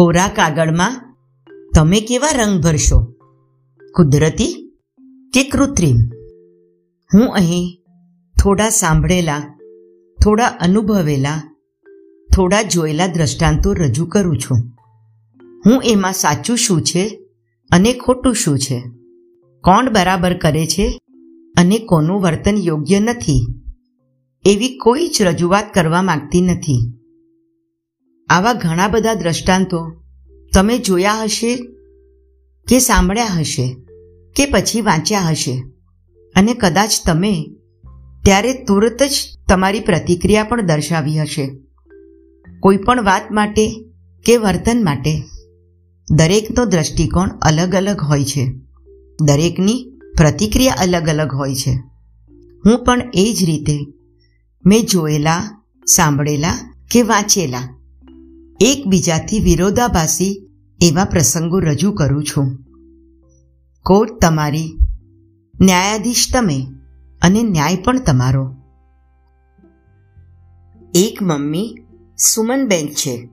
કોરા કાગળમાં તમે કેવા રંગ ભરશો? કુદરતી કે કૃત્રિમ? હું અહીં થોડા સાંભળેલા, થોડા અનુભવેલા, થોડા જોયેલા દ્રષ્ટાંતો રજૂ કરું છું. હું એમાં સાચું શું છે અને ખોટું શું છે? કોણ બરાબર કરે છે અને કોનું વર્તન યોગ્ય નથી? એવી કોઈ જ રજૂઆત કરવા માંગતી નથી. આવા ઘણા બધા દ્રષ્ટાંતો તમે જોયા હશે કે સાંભળ્યા હશે કે પછી વાંચ્યા હશે? અને કદાચ તમે ત્યારે તુરત જ તમારી પ્રતિક્રિયા પણ દર્શાવી હશે. કોઈ પણ વાત માટે કે વર્તન માટે દરેકનો દ્રષ્ટિકોણ અલગ અલગ હોય છે. દરેકની પ્રતિક્રિયા અલગ અલગ હોય છે. હું પણ એ જ રીતે મેં જોયેલા, સાંભળેલા કે વાંચેલા એકબીજાથી વિરોધાભાસી એવા પ્રસંગો રજૂ કરું છું. કોર્ટ તમારી, ન્યાયાધીશ તમે અને ન્યાય પણ તમારો. એક મમ્મી સુમનબેન છે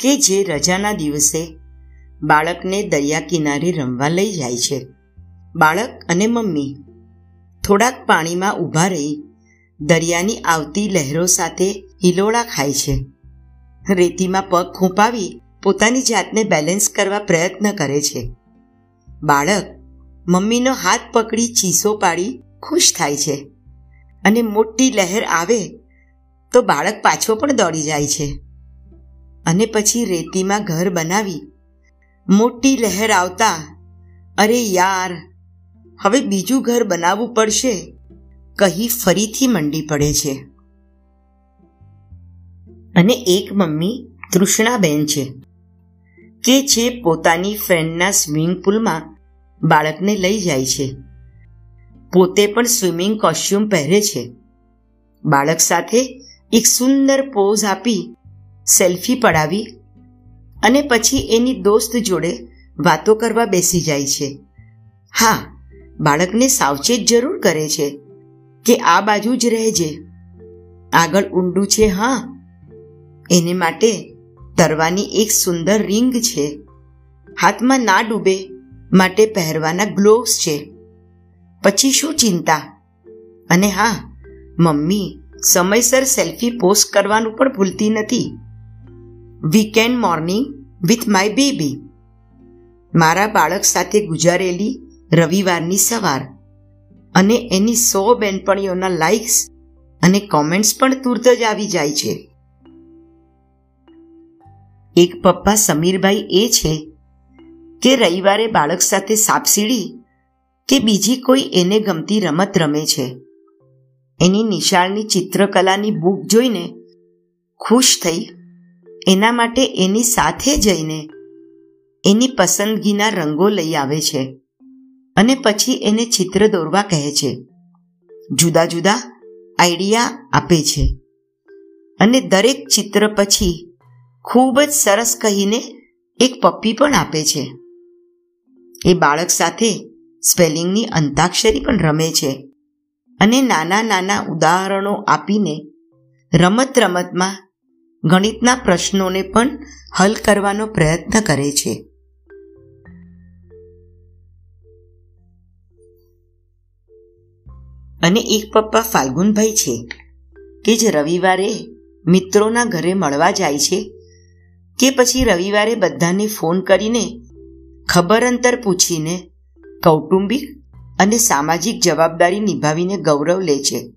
કે જે રજાના દિવસે બાળકને દરિયા કિનારે રમવા લઈ જાય છે. બાળક અને મમ્મી થોડાક પાણીમાં ઊભા રહી દરિયાની આવતી લહેરો સાથે હિલોળા ખાય છે. રેતીમાં પગ ખૂંપાવી પોતાની જાતને બેલેન્સ કરવા પ્રયત્ન કરે છે. બાળક મમ્મીનો હાથ પકડી ચીસો પાડી ખુશ થાય છે અને મોટી લહેર આવે તો બાળક પાછો પણ દોડી જાય છે. અને પછી રેતીમાં ઘર બનાવી મોટી લહેર આવતા, અરે યાર, હવે બીજું ઘર બનાવવું પડશે, કહી ફરીથી મંડી પડે છે. અને એક મમ્મી તૃષ્ણાબેન છે, કે જે પોતાની ફ્રેન્ડના સ્વિમિંગ પુલમાં બાળકને લઈ જાય છે. પોતે પણ સ્વિમિંગ કોસ્ચ્યુમ પહેરે છે. બાળક સાથે એક સુંદર પોઝ આપી સેલ્ફી પડાવી અને પછી એની દોસ્ત જોડે વાતો કરવા બેસી જાય છે. હા, બાળકને સાવચેત જરૂર કરે છે કે આ બાજુ જ રહેજે. આગળ ઊંડું છે, હા. એને માટે તરવાની એક સુંદર રિંગ છે. હાથમાં ના ડૂબે માટે પહેરવાના ગ્લોવ્સ છે. પછી શું ચિંતા? અને હા, મમ્મી, સમયસર સેલ્ફી પોસ્ટ કરવાનું પણ ભૂલતી નથી. Weekend morning with my baby. મારા બાળક સાથે ગુજારેલી રવિવારની સવાર અને એની સો બેનપણીઓના લાઇક્સ અને કોમેન્ટ્સ પણ તુરત જ આવી જાય છે. એક પપ્પા સમીરભાઈ એ છે કે રવિવારે બાળક સાથે સાપસીડી કે બીજી કોઈ એને ગમતી રમત રમે છે. એની નિશાળની ચિત્રકલાની બુક જોઈને ખુશ થઈ, એના માટે એની સાથે જઈને એની પસંદગીના રંગો લઈ આવે છે અને પછી એને ચિત્ર દોરવા કહે છે. જુદા જુદા આઈડિયા આપે છે અને દરેક ચિત્ર પછી ખૂબ જ સરસ કહીને એક પપ્પી પણ આપે છે. એ બાળક સાથે સ્પેલિંગની અંતાક્ષરી પણ રમે છે અને નાના નાના ઉદાહરણો આપીને રમત રમતમાં ગણિતના પ્રશ્નોને પણ હલ કરવાનો પ્રયત્ન કરે છે. અને એક પપ્પા ફાલ્ગુનભાઈ છે કે જે રવિવારે મિત્રોના ઘરે મળવા જાય છે કે પછી રવિવારે બધાને ફોન કરીને ખબર અંતર પૂછીને કૌટુંબિક અને સામાજિક જવાબદારી નિભાવીને ગૌરવ લે છે.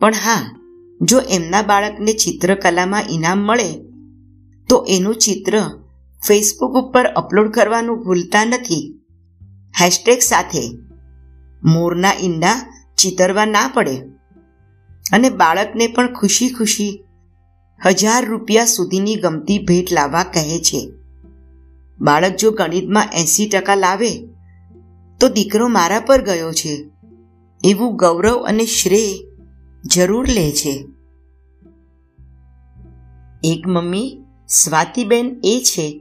પણ હા, જો એમના બાળકને ચિત્રકલામાં ઇનામ મળે, તો એનું ચિત્ર ફેસબુક ઉપર અપલોડ કરવાનું ભૂલતા નથી. હેશટેગ સાથે, મોરના ઈંડા ચિતરવા ના પડે. અને બાળકને પણ ખુશી ખુશી હજાર રૂપિયા સુધીની ગમતી ભેટ લાવવા કહે છે. બાળક જો ગણિતમાં એંસી ટકા લાવે, તો દીકરો મારા પર ગયો છે. એવું ગૌરવ અને શ્રેય જરૂર લે છે. એક મમ્મી સ્વાતિબેન એ છે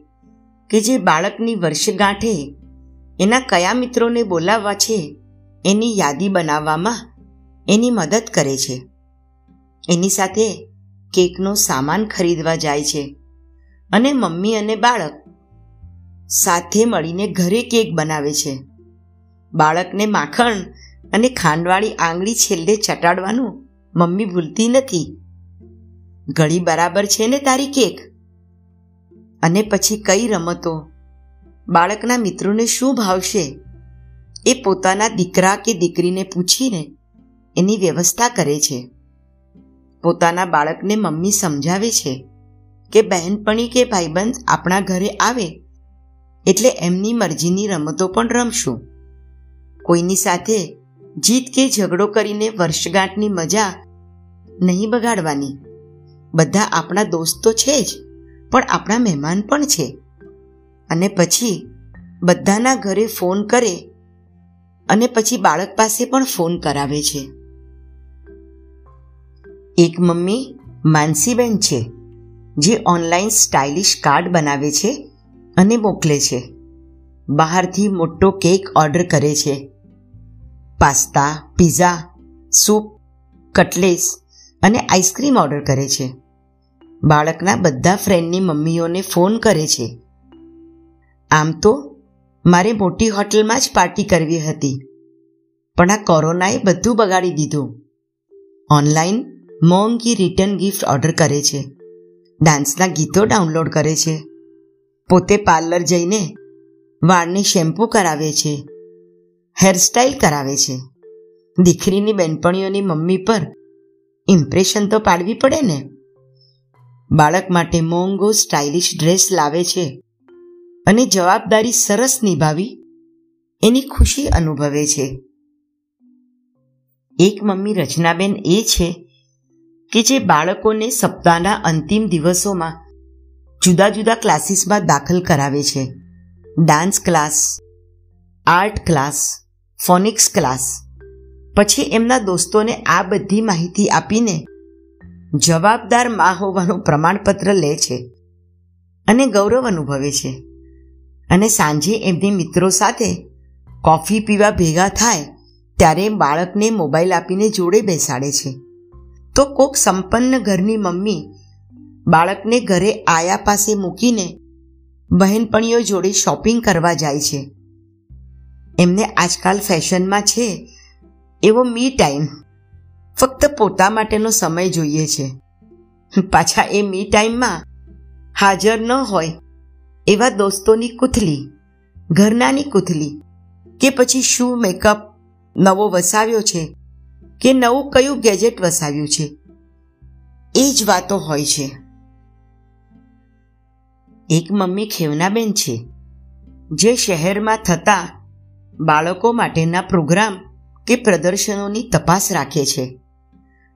કે જે બાળકની વર્ષગાંઠે એના કયા મિત્રોને બોલાવવા છે એની યાદી બનાવવામાં એની મદદ કરે છે. એની સાથે કેકનો સામાન ખરીદવા જાય છે. અને મમ્મી અને બાળક સાથે મળીને ઘરે કેક બનાવે છે. બાળકને માખણ અને ખાંડવાળી આંગળી છેલ્લે ચટાડવાનું મમ્મી ભૂલતી નથી. ઘડી બરાબર છે ને તારી કેક? અને પછી કઈ રમતો? બાળકના મિત્રોને શું ભાવશે? એ પોતાના દીકરા કે દીકરીને પૂછીને એની વ્યવસ્થા કરે છે. પોતાના બાળકને મમ્મી સમજાવે છે કે બહેનપણી કે ભાઈબંધ આપણા ઘરે આવે એટલે એમની મરજીની રમતો પણ રમશું. કોઈની સાથે જીત કે ઝઘડો કરીને વર્ષગાંઠની મજા નહીં બગાડવાની. બધા આપણા દોસ્તો છે જ, પણ આપણા મહેમાન પણ છે. અને પછી બધાના ઘરે ફોન કરે અને પછી બાળક પાસે પણ ફોન કરાવે છે. એક મમ્મી માનસીબેન છે, જે ઓનલાઈન સ્ટાઇલિશ કાર્ડ બનાવે છે અને મોકલે છે. બહારથી મોટો કેક ઓર્ડર કરે છે. પાસ્તા પીઝા સૂપ કટલેસ અને આઈસ્ક્રીમ ઓર્ડર કરે છે. બાળકના બધા ફ્રેન્ડની મમ્મીઓને ફોન કરે છે. આમ તો મારે મોટી હોટલમાં જ પાર્ટી કરવી હતી. પણ આ કોરોનાએ બધું બગાડી દીધું. ઓનલાઈન મોંઘી રિટર્ન ગિફ્ટ ઓર્ડર કરે છે. ડાન્સના ગીતો ડાઉનલોડ કરે છે. પોતે પાર્લર જઈને વાળને શેમ્પૂ કરાવે છે. હેરસ્ટાઇલ કરાવે છે. દીકરીની બેનપણીઓની મમ્મી પર ઇમ્પ્રેશન તો પાડવી પડે ને? બાળક માટે મોંઘો સ્ટાઇલિશ ડ્રેસ લાવે છે અને જવાબદારી સરસ નિભાવી એની ખુશી અનુભવે છે. એક મમ્મી રચનાબેન એ છે કે જે બાળકોને સપ્તાહના અંતિમ દિવસોમાં જુદા જુદા ક્લાસીસમાં દાખલ કરાવે છે. Dance class, art class, phonics class. પછી એમના દોસ્તોને આ બધી માહિતી આપીને જવાબદાર મા હોવાનું પ્રમાણપત્ર લે છે અને ગૌરવ અનુભવે છે. અને સાંજે એમની મિત્રો સાથે કોફી પીવા ભેગા થાય, ત્યારે બાળકને મોબાઈલ આપીને જોડે બેસાડે છે. તો કોક સંપન્ન ઘરની મમ્મી બાળકને ઘરે આયા પાસે મૂકીને બહેનપણીઓ જોડે શોપિંગ કરવા જાય છે. એમને આજકાલ ફેશનમાં છે એવો મી ટાઈમ ફક્ત પોતા માટેનો સમય જોઈએ છે. પાછા એ મી ટાઈમમાં હાજર ન હોય એવા દોસ્તોની કુથલી, ઘરનાની કુથલી કે પછી શું મેકઅપ નવો વસાવ્યો છે. કે નવું કયું ગેજેટ વસાવ્યું છે? એ જ વાતો હોય છે. એક મમ્મી ખેવનાબેન છે, જે શહેરમાં થતા બાળકો માટેના પ્રોગ્રામ કે પ્રદર્શનોની તપાસ રાખે છે.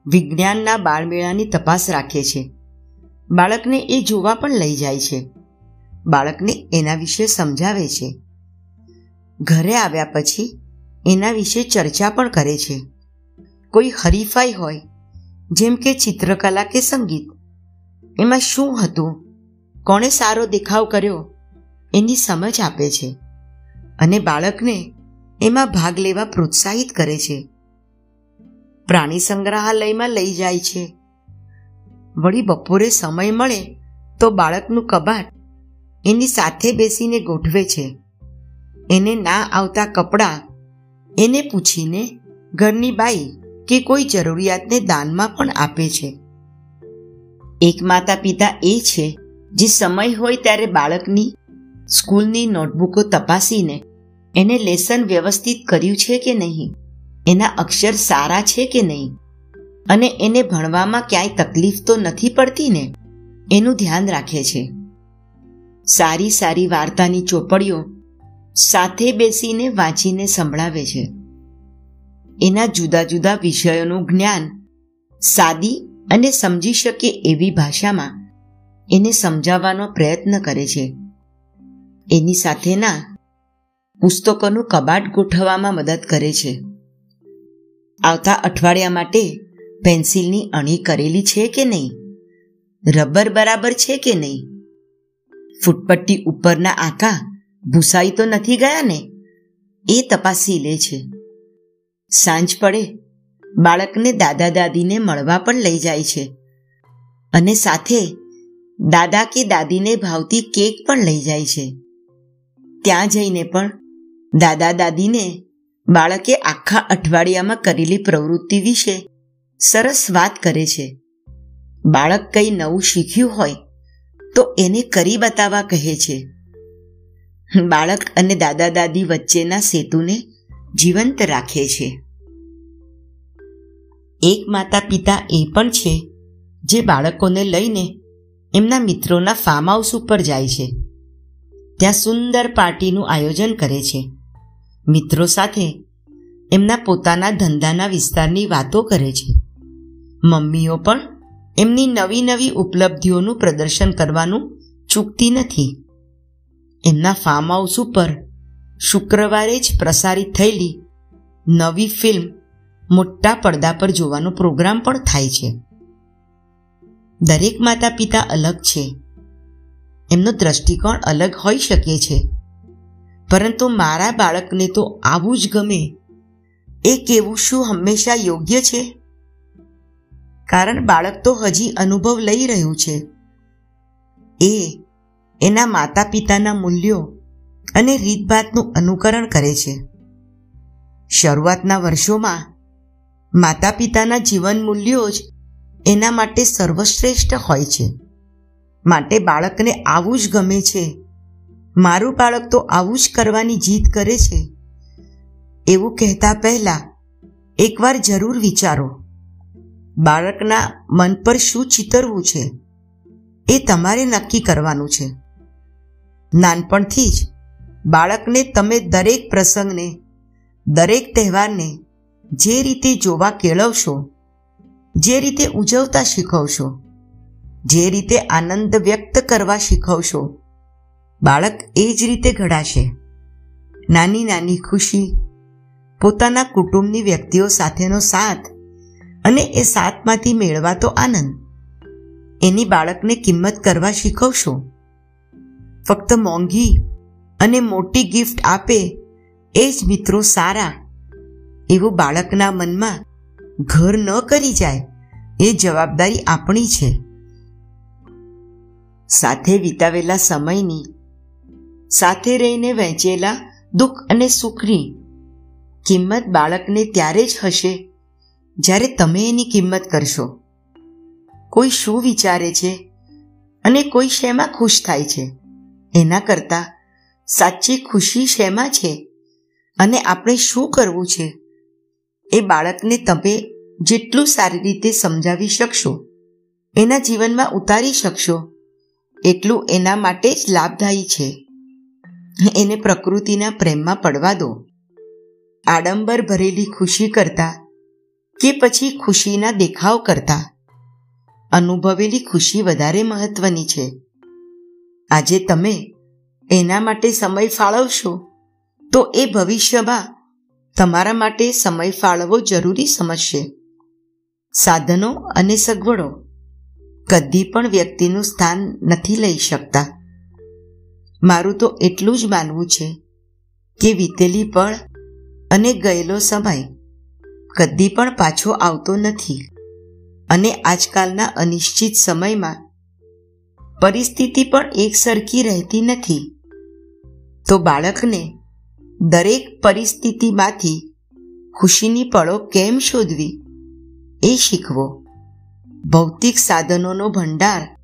વિજ્ઞાનના બાળમેળાની તપાસ રાખે છે. બાળકને એ જોવા પણ લઈ જાય છે. બાળકને એના વિશે સમજાવે છે. ઘરે આવ્યા પછી એના વિશે ચર્ચા પણ કરે છે. કોઈ હરીફાઈ હોય, જેમ કે ચિત્રકલા કે સંગીત. એમાં શું હતું? કોણે સારો દેખાવ કર્યો? એની સમજ આપે છે. અને બાળકને એમાં ભાગ લેવા પ્રોત્સાહિત કરે છે. પ્રાણી સંગ્રહાલયમાં લઈ જાય છે. વળી બપોરે સમય મળે તો બાળકનું કબાટ એની સાથે બેસીને ગોઠવે છે. એને ના આવતા કપડાં એને પૂછીને, ઘરની બાઈ કે કોઈ જરૂરિયાતને દાનમાં પણ આપે છે. એક માતા પિતા એ છે, જે સમય હોય ત્યારે બાળકની, સ્કૂલની નોટબુકો તપાસીને, એને લેસન વ્યવસ્થિત કર્યું છે કે નહીં? એના અક્ષર સારા છે કે નહીં? અને એને ભણવામાં ક્યાંય તકલીફ તો નથી પડતી ને? એનું ધ્યાન રાખે છે. સારી સારી વાર્તાની ચોપડીઓ સાથે બેસીને વાંચીને સંભળાવે છે. એના જુદા જુદા વિષયોનું જ્ઞાન સાદી અને સમજી શકે એવી ભાષામાં એને સમજાવવાનો પ્રયત્ન કરે છે. એની સાથેના પુસ્તકોનું કબાટ ગોઠવવામાં મદદ કરે છે. આવતા અઠવાડિયા માટે પેન્સિલની અણી કરેલી છે કે નહીં? રબર બરાબર છે કે નહીં? ફૂટપટ્ટી ઉપરના આંકા ભૂસાઈ તો નથી ગયા ને? એ તપાસી લે છે. સાંજ પડે, બાળકને દાદા દાદીને મળવા પણ લઈ જાય છે. અને સાથે દાદા કે દાદીને ભાવતી કેક પણ લઈ જાય છે. ત્યાં જઈને પણ દાદા દાદીને બાળકે આખા અઠવાડિયામાં કરેલી પ્રવૃત્તિ વિશે સરસ વાત કરે છે. બાળક કંઈ નવું શીખ્યું હોય તો એને કરી બતાવવા કહે છે. બાળક અને દાદા દાદી વચ્ચેના સેતુને જીવંત રાખે છે. એક માતા પિતા એ પણ છે, જે બાળકોને લઈને એમના મિત્રોના ફાર્મ હાઉસ ઉપર જાય છે. ત્યાં સુંદર પાર્ટીનું આયોજન કરે છે. મિત્રો સાથે એમના પોતાના ધંધાના વિસ્તારની વાતો કરે છે. મમ્મીઓ પણ એમની નવી નવી ઉપલબ્ધિઓનું પ્રદર્શન કરવાનું ચૂકતી નથી. એમના ફાર્મ હાઉસ ઉપર શુક્રવારે જ પ્રસારિત થયેલી નવી ફિલ્મ મોટા પડદા પર જોવાનો પ્રોગ્રામ પણ થાય છે. દરેક માતા પિતા અલગ છે. એમનો દ્રષ્ટિકોણ અલગ હોઈ શકે છે. પરંતુ મારા બાળકને તો આવું જ ગમે. એ કેવું શું હંમેશા યોગ્ય છે? કારણ બાળક તો હજી અનુભવ લઈ રહ્યું છે. એ એના માતા પિતાના મૂલ્યો અને રીતભાતનું અનુકરણ કરે છે. શરૂઆતના વર્ષોમાં માતા પિતાના જીવન મૂલ્યો જ એના માટે સર્વશ્રેષ્ઠ હોય છે. માટે બાળકને આવું જ ગમે છે. મારું બાળક તો આવું જ કરવાની જીદ કરે છે. એવું કહેતા પહેલા એકવાર જરૂર વિચારો. બાળકના મન પર શું ચિતરવું છે? એ તમારે નક્કી કરવાનું છે. નાનપણથી જ બાળકને તમે દરેક પ્રસંગને, દરેક તહેવારને જે રીતે જોવા કેળવશો, જે રીતે ઉજવતા શીખવશો, જે રીતે આનંદ વ્યક્ત કરવા શીખવશો, બાળક એ જ રીતે ઘડાશે. નાની નાની ખુશી, પોતાના કુટુંબની વ્યક્તિઓ સાથેનો સાથ અને એ સાથમાંથી મેળવાતો આનંદ. એની બાળકને કિંમત કરવા શીખવશો. ફક્ત મોંઘી અને મોટી ગિફ્ટ આપે એ જ મિત્રો સારા એવું બાળકના મનમાં ઘર ન કરી જાય, એ જવાબદારી આપણી છે. સાથે વિતાવેલા સમયની, સાથે રહીને વહેંચેલા દુઃખ અને સુખની કિંમત બાળકને ત્યારે જ હશે જ્યારે તમે એની કિંમત કરશો. કોઈ શું વિચારે છે અને કોઈ શેમાં ખુશ થાય છે, એના કરતાં સાચી ખુશી શેમાં છે અને આપણે શું કરવું છે? એ બાળકને તમે જેટલું સારી રીતે સમજાવી શકશો, એના જીવનમાં ઉતારી શકશો, એટલું એના માટે જ લાભદાયી છે. એને પ્રકૃતિના પ્રેમમાં પડવા દો. આડંબર ભરેલી ખુશી કરતા કે પછી ખુશીના દેખાવ કરતા. અનુભવેલી ખુશી વધારે મહત્વની છે. આજે તમે એના માટે સમય ફાળવશો, તો એ ભવિષ્યમાં તમારા માટે સમય ફાળવવો જરૂરી સમજશે. સાધનો અને સગવડો કદી પણ વ્યક્તિનું સ્થાન નથી લઈ શકતા. મારું તો એટલું જ માનવું છે કે વીતેલી પળ અને ગયેલો સમય કદી પણ પાછો આવતો નથી અને આજકાલના અનિશ્ચિત સમયમાં પરિસ્થિતિ પણ એકસરખી રહેતી નથી. તો બાળકને દરેક પરિસ્થિતિમાંથી ખુશીની પળો કેમ શોધવી? એ શીખવો. ભૌતિક સાધનોનો ભંડાર.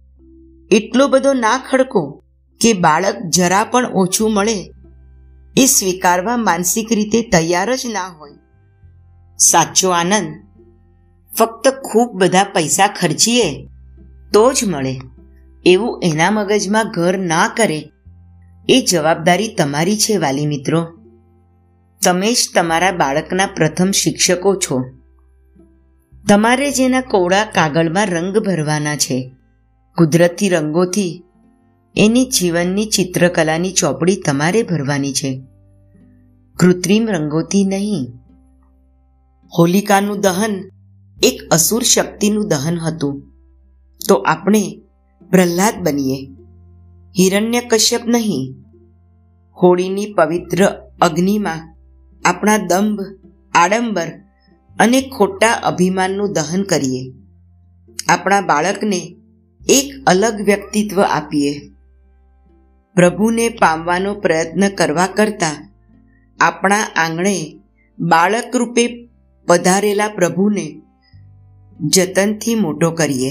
એટલો બધો ના ખડકો કે બાળક જરા પણ ઓછું મળે એ સ્વીકારવા માનસિક રીતે તૈયાર જ ના હોય. સાચો આનંદ. ફક્ત ખૂબ બધા પૈસા ખર્ચીએ તો જ મળે. એવું એના મગજમાં ઘર ના કરે. એ જવાબદારી તમારી છે વાલી મિત્રો. તમે જ તમારા બાળકના પ્રથમ શિક્ષકો છો. તમારે જેના કોળા કાગળમાં રંગ ભરવાના છે. કુદરતી રંગોથી એની જીવનની ચિત્રકલાની ચોપડી તમારે ભરવાની છે. કૃત્રિમ રંગોથી નહીં. હોલિકાનું દહન એક અસુર શક્તિનું દહન હતું. તો આપણે પ્રહલાદ બનીએ. હિરણ્ય કશ્યપ નહીં. હોળીની પવિત્ર અગ્નિમાં આપણા દંભ, આડંબર અને ખોટા અભિમાનનું દહન કરીએ. આપણા બાળકને એક અલગ વ્યક્તિત્વ આપીએ. પ્રભુને પામવાનો પ્રયત્ન કરવા કરતાં આપણા આંગણે બાળક રૂપે પધારેલા પ્રભુને જતનથી મોટો કરીએ.